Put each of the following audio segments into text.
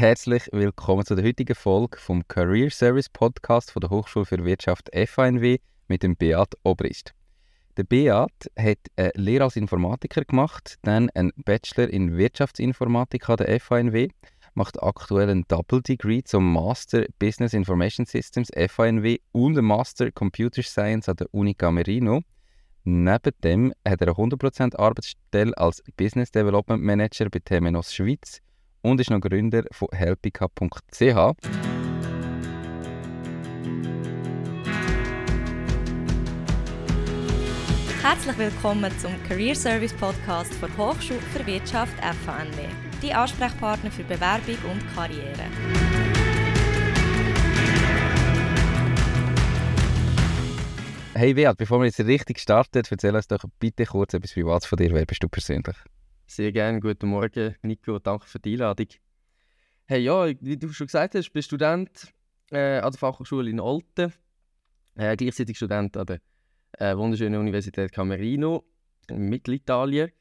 herzlich willkommen zu der heutigen Folge vom Career Service Podcast von der Hochschule für Wirtschaft FANW mit dem Beat Obrist. Der Beat hat eine Lehre als Informatiker gemacht, dann einen Bachelor in Wirtschaftsinformatik an der FANW, macht aktuell ein Double Degree zum Master Business Information Systems FANW und einen Master Computer Science an der Uni Camerino. Neben dem hat er eine 100% Arbeitsstelle als Business Development Manager bei Temenos Schweiz und ist noch Gründer von helpica.ch. Herzlich willkommen zum Career Service Podcast der Hochschule für Wirtschaft FANW, die Ansprechpartner für Bewerbung und Karriere. Hey Beat, bevor wir jetzt richtig starten, erzähl uns doch bitte kurz etwas Privates von dir. Wer bist du persönlich? Sehr gerne. Guten Morgen, Nico. Danke für die Einladung. Hey, ja, wie du schon gesagt hast, bin Student äh, an der Fachhochschule in Olten. Äh, gleichzeitig Student an der äh, wunderschönen Universität Camerino in Mittelitalien.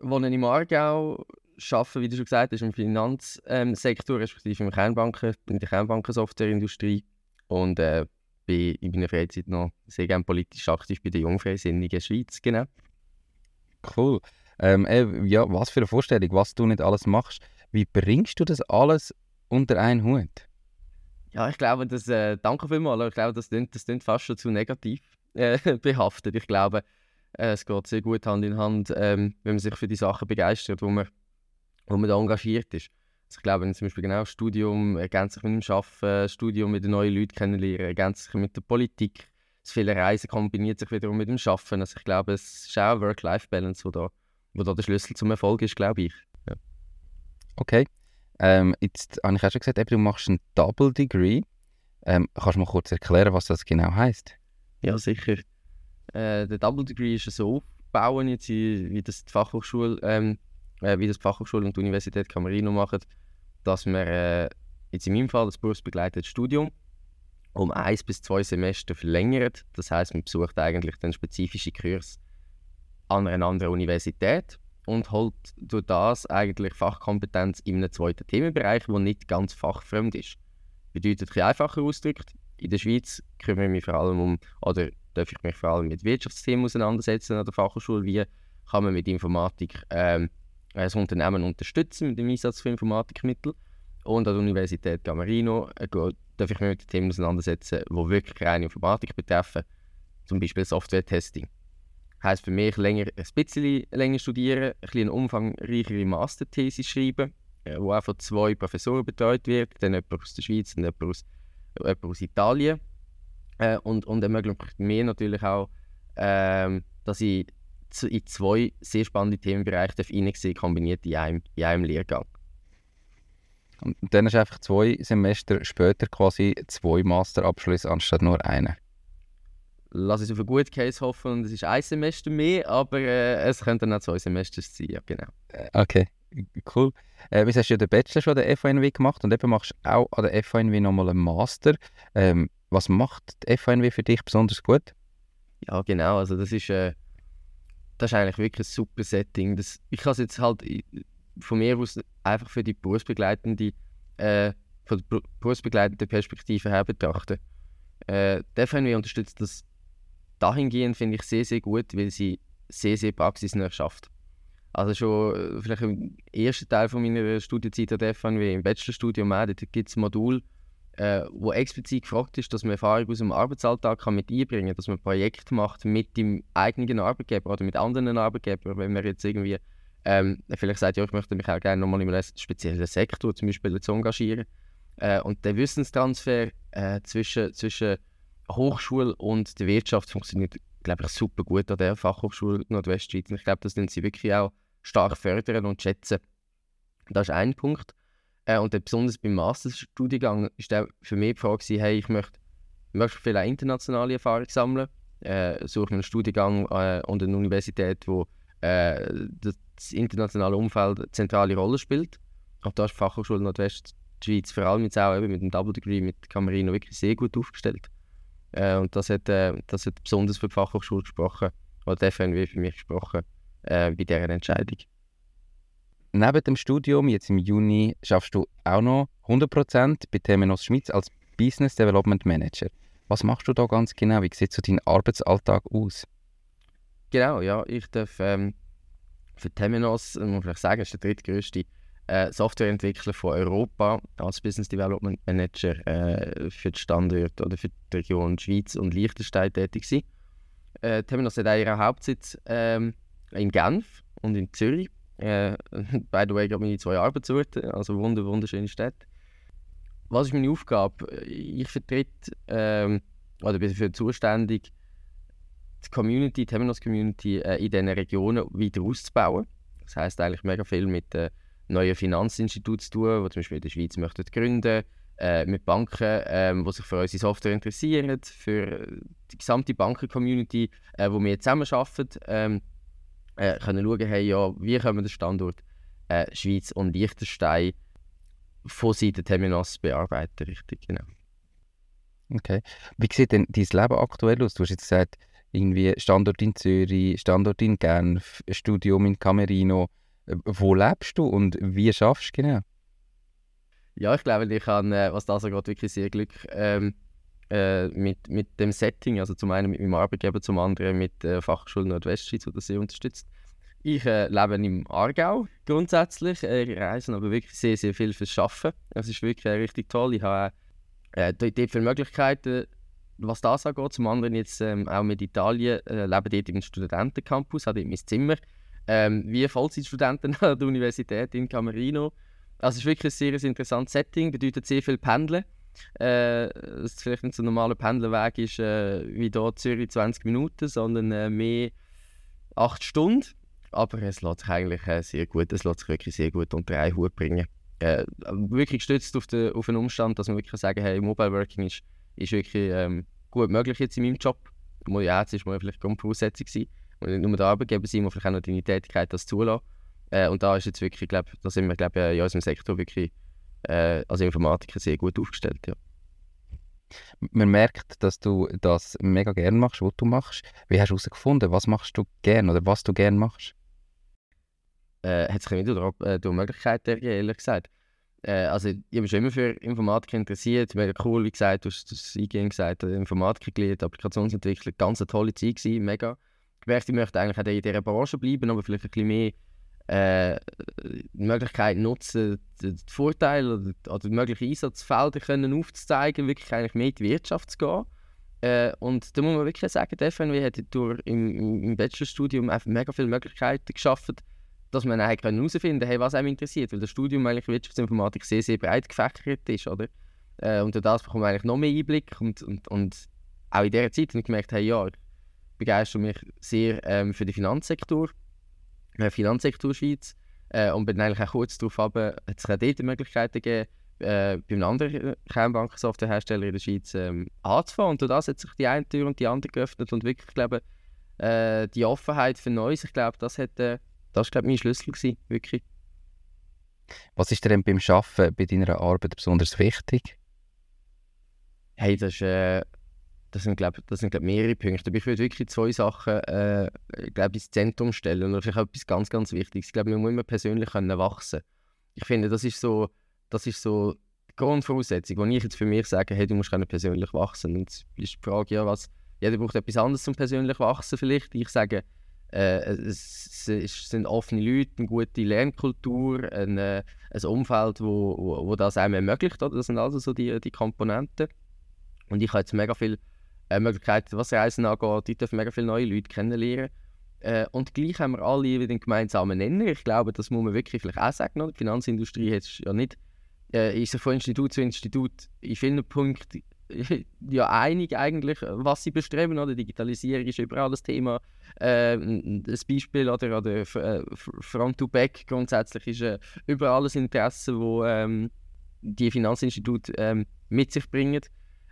Wohne im Aargau, arbeite, wie du schon gesagt hast, im Finanzsektor, ähm, respektive im Kernbanken, in der Kernbankensoftwareindustrie und äh, bin in meiner Freizeit noch sehr gerne politisch aktiv bei der Jungfreisinnigen Schweiz. Genau. Cool. Ähm, äh, ja, was für eine Vorstellung, was du nicht alles machst. Wie bringst du das alles unter einen Hut? Ja, ich glaube, das, äh, danke vielmals, ich glaube, das klingt, das klingt fast schon zu negativ äh, behaftet. Ich glaube, äh, es geht sehr gut Hand in Hand, ähm, wenn man sich für die Sachen begeistert, wo man, wo man da engagiert ist. Also ich glaube, zum Beispiel genau Studium ergänzt sich mit dem Arbeiten, Studium mit den neuen Leuten kennenlernen, ergänzt sich mit der Politik. Das viele Reisen kombiniert sich wiederum mit dem Arbeiten. Also ich glaube, es ist auch Work-Life-Balance, wo da, wo da der Schlüssel zum Erfolg ist, glaube ich. Ja. Okay. Ähm, jetzt habe ich auch schon gesagt, du machst ein Double Degree. Ähm, kannst du mal kurz erklären, was das genau heißt? Ja, sicher. Äh, der Double Degree ist so aufbauen, jetzt, wie das die Fachhochschule, ähm, äh, wie das die Fachhochschule und die Universität Camerino machen, dass wir äh, jetzt in meinem Fall das berufsbegleitete Studium um eins bis zwei Semester verlängert. Das heißt, man besucht eigentlich den spezifischen Kurs an einer anderen Universität und holt durch das eigentlich Fachkompetenz in einem zweiten Themenbereich, der nicht ganz fachfremd ist. Bedeutet ein einfacher ausgedrückt, in der Schweiz kümmere ich mich vor allem um, oder darf ich mich vor allem mit Wirtschaftsthemen auseinandersetzen an der Fachhochschule. Wie kann man mit Informatik ähm, ein Unternehmen unterstützen mit dem Einsatz von Informatikmitteln? Und an der Universität Camerino äh, darf ich mich mit Themen auseinandersetzen, die wirklich reine Informatik betreffen, zum Beispiel Software-Testing. Heißt für mich länger, ein bisschen länger studieren, ein bisschen umfangreichere Masterthesis schreiben, äh, wo auch von zwei Professoren betreut wird, dann jemand aus der Schweiz und jemand aus, jemand aus Italien. Äh, und, und ermöglicht mir natürlich auch, äh, dass ich in zwei sehr spannende Themenbereiche hineinsehen kombiniert in einem, in einem Lehrgang. Und dann du einfach zwei Semester später quasi zwei Masterabschlüsse anstatt nur einen. Lass es auf einen guten Case hoffen und es ist ein Semester mehr, aber äh, es könnten auch zwei Semester sein, ja genau. Äh, okay, cool. Äh, wie hast du ja den Bachelor schon an der FANW gemacht und eben machst du auch an der FANW nochmal einen Master. Ähm, was macht die FANW für dich besonders gut? Ja genau, also das ist, äh, das ist eigentlich wirklich ein super Setting. Das, ich kann es jetzt halt von mir aus einfach für die berufsbegleitende, äh, von der berufsbegleitenden Perspektive her betrachten. Äh, die FNW unterstützt das dahingehend, finde ich, sehr, sehr gut, weil sie sehr, sehr praxisnah schafft. Also schon äh, vielleicht im ersten Teil von meiner Studienzeit an der FNW, im Bachelorstudium auch, gibt es ein Modul, äh, wo explizit gefragt ist, dass man Erfahrung aus dem Arbeitsalltag kann mit einbringen kann, dass man Projekte macht mit dem eigenen Arbeitgeber oder mit anderen Arbeitgebern, wenn man jetzt irgendwie ähm, vielleicht sagt, ja, ich möchte mich auch gerne nochmal in einem speziellen Sektor zum Beispiel zu engagieren. Äh, und der Wissenstransfer äh, zwischen, zwischen Hochschule und der Wirtschaft funktioniert, glaube ich, super gut an der Fachhochschule Nordwestschweiz. Und ich glaube, das sind sie wirklich auch stark fördern und schätzen. Das ist ein Punkt. Äh, und besonders beim Masterstudiengang war für mich die Frage, hey, ich möchte möchte viel internationale Erfahrung sammeln. Äh, suche einen Studiengang äh, und eine Universität, wo äh, das internationale Umfeld eine zentrale Rolle spielt. Auch da ist die Fachhochschule Nordwestschweiz vor allem jetzt auch eben mit dem Double Degree mit Camerino wirklich sehr gut aufgestellt. Äh, und das hat, äh, das hat besonders für die Fachhochschule gesprochen, oder FNW für mich gesprochen, äh, bei dieser Entscheidung. neben dem Studium, jetzt im Juni, schaffst du auch noch 100% bei Temenos Schweiz als Business Development Manager. Was machst du da ganz genau? Wie sieht so dein Arbeitsalltag aus? Genau, ja, ich darf ähm, für Temenos, muss vielleicht sagen, ist der drittgrößte äh, Softwareentwickler von Europa als Business Development Manager äh, für die Standorte oder für die Region Schweiz und Liechtenstein tätig sein. Äh, Temenos hat ihren Hauptsitz ähm, in Genf und in Zürich. Äh, by the way, gerade meine zwei Arbeitsorte, also wunder, wunderschöne Städte. Was ist meine Aufgabe? Ich vertrete ähm, oder bin dafür zuständig, die Community, die Temenos Community äh, in diesen Regionen weiter auszubauen. Das heisst eigentlich mega viel mit äh, neuen Finanzinstituten zu tun, die zum Beispiel in der Schweiz möchten gründen äh, mit Banken, ähm, die sich für unsere Software interessieren, für die gesamte Banken-Community, äh, wo wir zusammenarbeiten, ähm, äh, können schauen, hey, ja, wie können wir den Standort äh, Schweiz und Liechtenstein von Seiten Temenos bearbeiten, richtig, genau. Okay. Wie sieht denn dein Leben aktuell aus? Du hast jetzt gesagt, irgendwie Standort in Zürich, Standort in Genf, Studium in Camerino. Äh, wo lebst du und wie schaffst du genau? Ja, ich glaube, ich habe, äh, was das angeht, wirklich sehr Glück ähm, äh, mit, mit dem Setting. Also zum einen mit meinem Arbeitgeber, zum anderen mit der Fachschule Nordwestschweiz, die das sehr unterstützt. Ich äh, lebe im Aargau grundsätzlich, äh, reise aber wirklich sehr, sehr viel fürs Arbeiten. Es ist wirklich äh, richtig toll. Ich habe äh, dort viele Möglichkeiten, was das angeht. Zum anderen jetzt ähm, auch mit Italien, äh, lebe dort im Studentencampus, habe dort mein Zimmer. Ähm, wie Vollzeitstudenten an der Universität in Camerino. Also es ist wirklich ein sehr interessantes Setting, bedeutet sehr viel Pendeln. Äh, dass es vielleicht nicht so ein normaler Pendelweg ist äh, wie hier Zürich 20 Minuten, sondern äh, mehr 8 Stunden. Aber es lässt sich eigentlich äh, sehr gut, es lässt sich wirklich sehr gut unter einen Hut bringen. Äh, wirklich gestützt auf den, auf den Umstand, dass man wirklich sagen hey, Mobile Working ist, ist wirklich ähm, gut möglich jetzt in meinem Job. Ja, jetzt ist mal vielleicht Grundvoraussetzung sein. Und nicht nur der Arbeitgeber sein, muss vielleicht auch noch deine Tätigkeit das zulassen. Äh, und da ist jetzt wirklich, glaub, da sind wir glaub, in unserem Sektor wirklich äh, als Informatiker sehr gut aufgestellt. Ja. Man merkt, dass du das mega gerne machst, was du machst. Wie hast du herausgefunden, was machst du gerne oder was du gerne machst? Äh, hat sich wieder äh, durch Möglichkeiten ergeben, ehrlich gesagt. Äh, also ich habe mich schon immer für Informatik interessiert, mega cool, wie gesagt, du hast das eingehend gesagt, Informatik gelernt, Applikationsentwicklung, ganz eine tolle Zeit gewesen, mega. Gemerkt, ich möchte eigentlich auch in dieser Branche bleiben, aber vielleicht ein bisschen mehr äh, die Möglichkeit nutzen, die, die Vorteile oder, oder mögliche Einsatzfelder können aufzuzeigen, wirklich eigentlich mehr in die Wirtschaft zu gehen. Äh, und da muss man wirklich sagen, die FNW hat durch, im, im Bachelorstudium einfach mega viele Möglichkeiten geschaffen, dass man eigentlich herausfinden hey, was einem interessiert, weil das Studium eigentlich Wirtschaftsinformatik sehr, sehr breit gefächert ist, oder? Äh, und durch das bekommt man eigentlich noch mehr Einblick und, und, und auch in dieser Zeit habe ich gemerkt, hey, ja, begeistere mich sehr ähm, für den Finanzsektor, äh, Finanzsektor Schweiz äh, und bin eigentlich auch kurz darauf aber hat es auch dort Möglichkeiten gegeben, äh, bei einem anderen Kernbankensoftwarehersteller in der Schweiz ähm, anzufangen. Und durch das hat sich die eine Tür und die andere geöffnet und wirklich, ich glaube, äh, die Offenheit für Neues, ich glaube, das hat äh, das glaube mein Schlüssel, gewesen, wirklich. Was ist dir denn beim Arbeiten, bei deiner Arbeit besonders wichtig? Hey, das, ist, äh, das sind, glaube das sind, glaub, mehrere Punkte. Aber ich würde wirklich zwei Sachen äh, glaub, ins Zentrum stellen. Und vielleicht auch etwas ganz, ganz Wichtiges. Ich glaube, man muss immer persönlich können wachsen Ich finde, das ist so, das ist so die Grundvoraussetzung, wo ich jetzt für mich sage, hey, du musst persönlich wachsen. Und ist die Frage, ja, was, jeder braucht etwas anderes zum persönlich wachsen vielleicht. Ich sage, äh, es, es, sind offene Leute, eine gute Lernkultur, ein, äh, ein Umfeld, wo, wo, wo, das einem ermöglicht. Oder? Das sind also so die, die Komponenten. Und ich habe jetzt mega viele äh, Möglichkeiten, was Reisen angeht. Ich darf mega viele neue Leute kennenlernen. Äh, und gleich haben wir alle wieder einen gemeinsamen Nenner. Ich glaube, das muss man wirklich vielleicht auch sagen. Die Finanzindustrie hat ja nicht, äh, ist von Institut zu Institut in vielen Punkten ja einig eigentlich, was sie bestreben. Oder? Digitalisierung ist überall das Thema. Äh, ein Beispiel oder, oder äh, Front-to-Back grundsätzlich ist äh, überall ein Interesse, wo ähm, die Finanzinstitute ähm, mit sich bringen.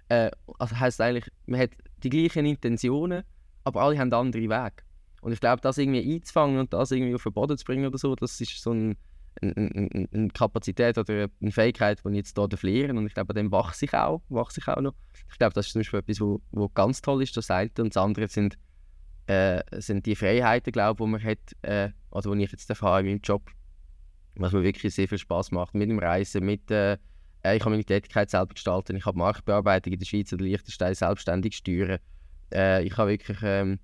Äh, also heißt eigentlich, man hat die gleichen Intentionen, aber alle haben andere Wege. Und ich glaube, das irgendwie einzufangen und das irgendwie auf den Boden zu bringen oder so, das ist so ein eine, eine Kapazität oder eine Fähigkeit, die ich jetzt hier verlieren und ich glaube, an dem wachse ich auch, wachse ich auch noch. Ich glaube, das ist zum Beispiel etwas, wo, wo ganz toll ist, das eine und das andere sind, äh, sind die Freiheiten, glaube die man hat, äh, oder die ich jetzt habe in meinem Job. was mir wirklich sehr viel Spaß macht, mit dem Reisen, mit äh, ich habe meine Tätigkeit selber gestalten, ich habe Marktbearbeitung in der Schweiz oder Liechtenstein selbstständig steuern. Äh, ich habe wirklich ähm,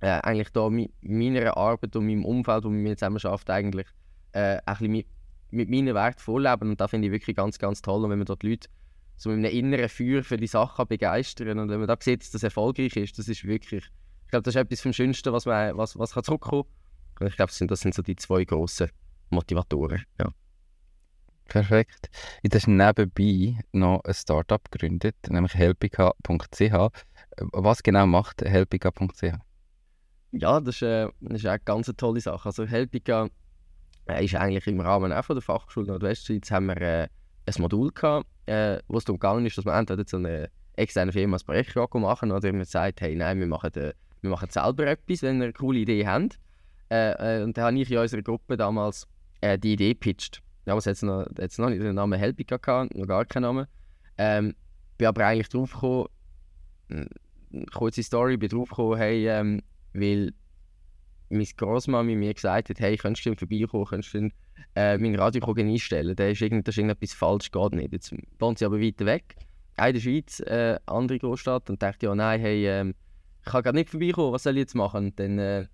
äh, eigentlich da mit meiner Arbeit und meinem Umfeld, wo mit zusammen arbeiten, eigentlich äh, ein bisschen mit, mit meinen Werten vorleben und das finde ich wirklich ganz, ganz toll und wenn man dort Leute so mit einem inneren Feuer für die Sache begeistern und wenn man da sieht, dass das erfolgreich ist, das ist wirklich, ich glaube, das ist etwas vom Schönsten, was, man, was, was kann zurückkommen kann. Ich glaube, das sind, das sind so die zwei grossen Motivatoren. Ja. Perfekt. Hast du nebenbei noch ein Startup gegründet, nämlich helpika.ch. Was genau macht helpika.ch? Ja, das ist, äh, das ist eine ganz tolle Sache. Also Helpika äh, ist eigentlich im Rahmen auch von der Fachschule Nordwestschweiz haben wir äh, ein Modul gehabt, äh, wo es darum gegangen ist, dass wir entweder so eine externe Firma als Projekt machen oder man sagt, hey, nein, wir machen, äh, wir machen selber etwas, wenn wir eine coole Idee haben. Äh, äh, und da habe ich in unserer Gruppe damals äh, die Idee gepitcht. Damals hat es noch, noch nicht den Namen Helpika gehabt, noch gar keinen Namen. Ähm, bin aber eigentlich drauf gekommen, kurze Story, bin drauf gekommen, hey, ähm, weil meine Großmami mir gesagt hat, hey, könntest du vorbeikommen, könntest du äh, meinen Radio einstellen, da ist, irgend, ist irgendetwas falsch, geht nicht. Jetzt wohnt sie aber weiter weg, auch in der Schweiz, äh, andere Großstadt, und dachte, ja, nein, hey, ähm, ich kann gerade nicht vorbeikommen, was soll ich jetzt machen? Und dann äh,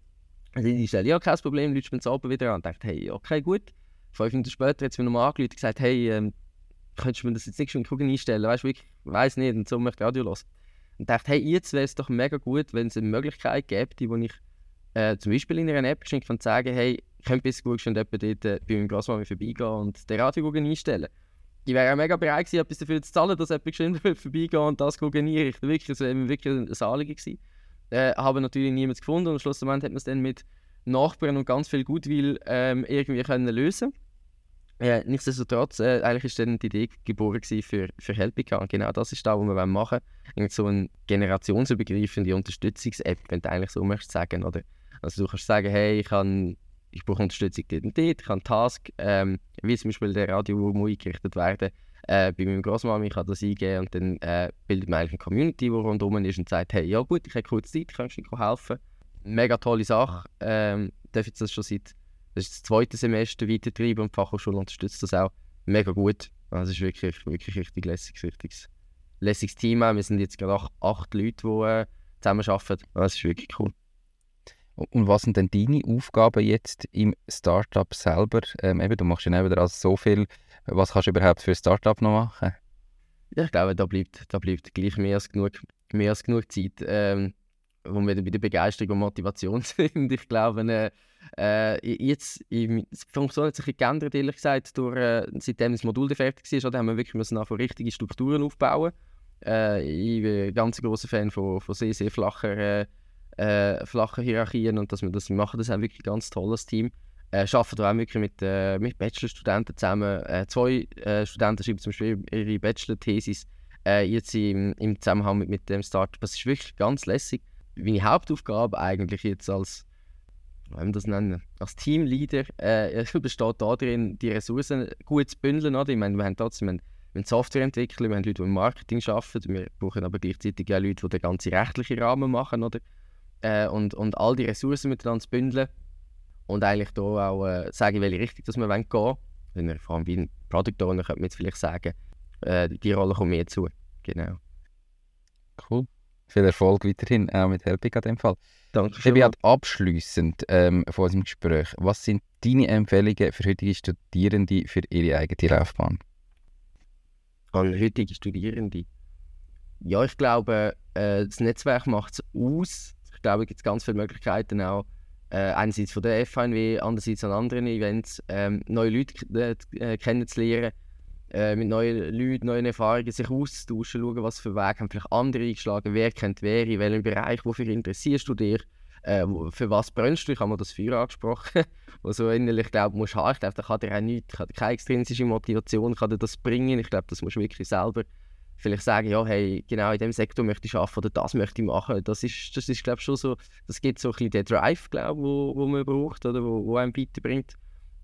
die stelle ja, kein Problem, Leute mir oben wieder an. Und dachte, hey, okay, gut. Fünf Minuten später hat sie mir nochmal angerufen und gesagt, hey, ähm, könntest du mir das jetzt nicht schon in Kugeln einstellen? Weißt du, ich weiß nicht, und so möchte ich Radio hören. Und dachte, hey, jetzt wäre es doch mega gut, wenn es eine Möglichkeit gäbe, wo ich äh, zum Beispiel in einer App geschenkt kann sagen, hey, ich könnte bis gut schon dort äh, bei meinem Großmami vorbeigehen und den Radio einstellen. Ich wäre auch mega bereit gewesen, etwas dafür zu zahlen, dass jemand geschwind vorbeigehen und das einrichten. Wirklich, das wäre wirklich ein Anliegen gewesen. Äh, habe natürlich niemanden gefunden und schlussendlich hat man es dann mit Nachbarn und ganz viel Gutwill ähm, irgendwie können lösen äh, nichtsdestotrotz, äh, eigentlich ist dann die Idee geboren für, für Helpika. Und genau das ist da, was wir machen wollen. so eine generationsübergreifende Unterstützungs-App, wenn du eigentlich so möchtest sagen. Oder? Also du kannst sagen, hey, ich, kann, ich brauche Unterstützung dort und dort, ich einen Task, ähm, wie zum Beispiel der Radio, wo eingerichtet werden äh, bei meinem Großmami kann das eingeben und dann äh, bildet man eigentlich eine Community, die rundherum ist und sagt, hey, ja gut, ich habe kurz Zeit, kannst du mir helfen? Mega tolle Sache. Ähm, darf jetzt das schon seit das, ist das zweite Semester weitertreiben und die Fachhochschule unterstützt das auch mega gut. Also es ist wirklich, wirklich richtig lässiges, richtiges, lässiges Team. Wir sind jetzt gerade acht, acht Leute, die äh, zusammen arbeiten. Das ist wirklich cool. Und was sind denn deine Aufgaben jetzt im Startup selber? Ähm, eben, du machst ja neben also so viel. Was kannst du überhaupt für ein Startup noch machen? Ja, ich glaube, da bleibt, da bleibt gleich mehr als genug, mehr als genug Zeit, ähm, wo wir bei der Begeisterung und Motivation sind. Ich glaube, äh, äh jetzt, die Funktion hat sich geändert, ehrlich gesagt, durch, äh, seitdem das Modul fertig ist, oder, haben wir wirklich müssen richtige Strukturen aufbauen. Äh, ich bin ein ganz großer Fan von, von sehr, sehr flacher äh, äh, flache Hierarchien und dass wir das machen, das ist wirklich ein ganz tolles Team. Äh, arbeiten auch wirklich mit, äh, mit Bachelorstudenten zusammen. Äh, zwei äh, Studenten schreiben zum Beispiel ihre Bachelor-Thesis jetzt im, im Zusammenhang mit, mit dem Startup. Das ist wirklich ganz lässig. Meine Hauptaufgabe eigentlich jetzt als wie das nennen, als Teamleader äh, besteht darin, die Ressourcen gut zu bündeln. Oder? Ich meine, wir haben trotzdem wir haben Softwareentwickler, wir haben Leute, die im Marketing arbeiten, wir brauchen aber gleichzeitig auch Leute, die den ganzen rechtlichen Rahmen machen. Oder? äh, und, und all die Ressourcen miteinander zu bündeln und eigentlich da auch äh, sagen, welche Richtung dass wir gehen wollen. Wenn wir vor allem wie ein Product Owner könnte man jetzt vielleicht sagen, äh, die Rolle kommt mir zu. Genau. Cool. Viel Erfolg weiterhin, auch mit Helping in dem Fall. Danke schön. Halt abschliessend ähm, von unserem Gespräch, was sind deine Empfehlungen für heutige Studierende für ihre eigene Laufbahn? An heutige Studierende? Ja, ich glaube, äh, das Netzwerk macht es aus, glaube ich, gibt es ganz viele Möglichkeiten auch. Äh, einerseits von der FNW, andererseits an anderen Events, ähm, neue Leute äh, kennenzulernen, äh, mit neuen Leuten, neuen Erfahrungen sich auszutauschen, schauen, was für Wege haben vielleicht andere eingeschlagen, wer kennt wer, in welchem Bereich, wofür interessierst du dich, äh, für was brennst du, ich habe mir das Feuer angesprochen, wo so innerlich glaube muss haben, ich glaube, da kann dir auch nichts, kann dir keine extrinsische Motivation kann dir das bringen, ich glaube, das musst du wirklich selber vielleicht sagen, ja, hey, genau in dem Sektor möchte ich arbeiten oder das möchte ich machen. Das ist, das ist glaube schon so, das gibt so ein bisschen den Drive, glaube wo, wo man braucht oder wo, wo einem weiterbringt.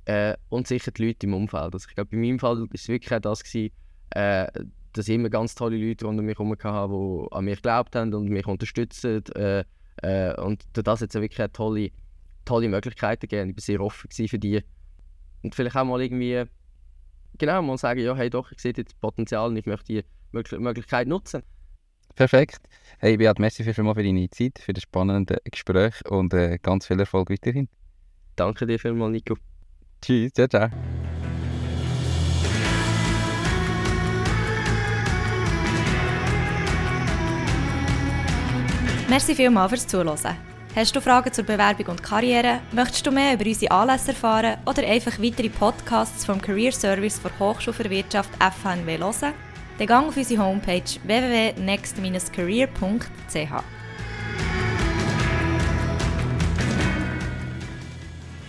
Äh, und sicher die Leute im Umfeld. Also ich glaube, bei meinem Fall war es wirklich das, gewesen, äh, dass ich immer ganz tolle Leute rund um mich herum hatte, die an mich geglaubt haben und mich unterstützen. Äh, äh, und das hat es wirklich tolle, tolle Möglichkeiten gegeben. Ich war sehr offen für die. Und vielleicht auch mal irgendwie, genau, mal sagen, ja, hey doch, ich sehe jetzt Potenzial und ich möchte die Möglich Möglichkeit nutzen. Perfekt. Hey Beat, merci vielmals für deine Zeit, für das spannende Gespräch und äh, ganz viel Erfolg weiterhin. Danke dir vielmals, Nico. Tschüss, ciao, ciao. Merci vielmals fürs Zuhören. Hast du Fragen zur Bewerbung und Karriere? Möchtest du mehr über unsere Anlässe erfahren oder einfach weitere Podcasts vom Career Service der Hochschule für Wirtschaft FHNW hören? Dann gang auf unsere Homepage www.next-career.ch.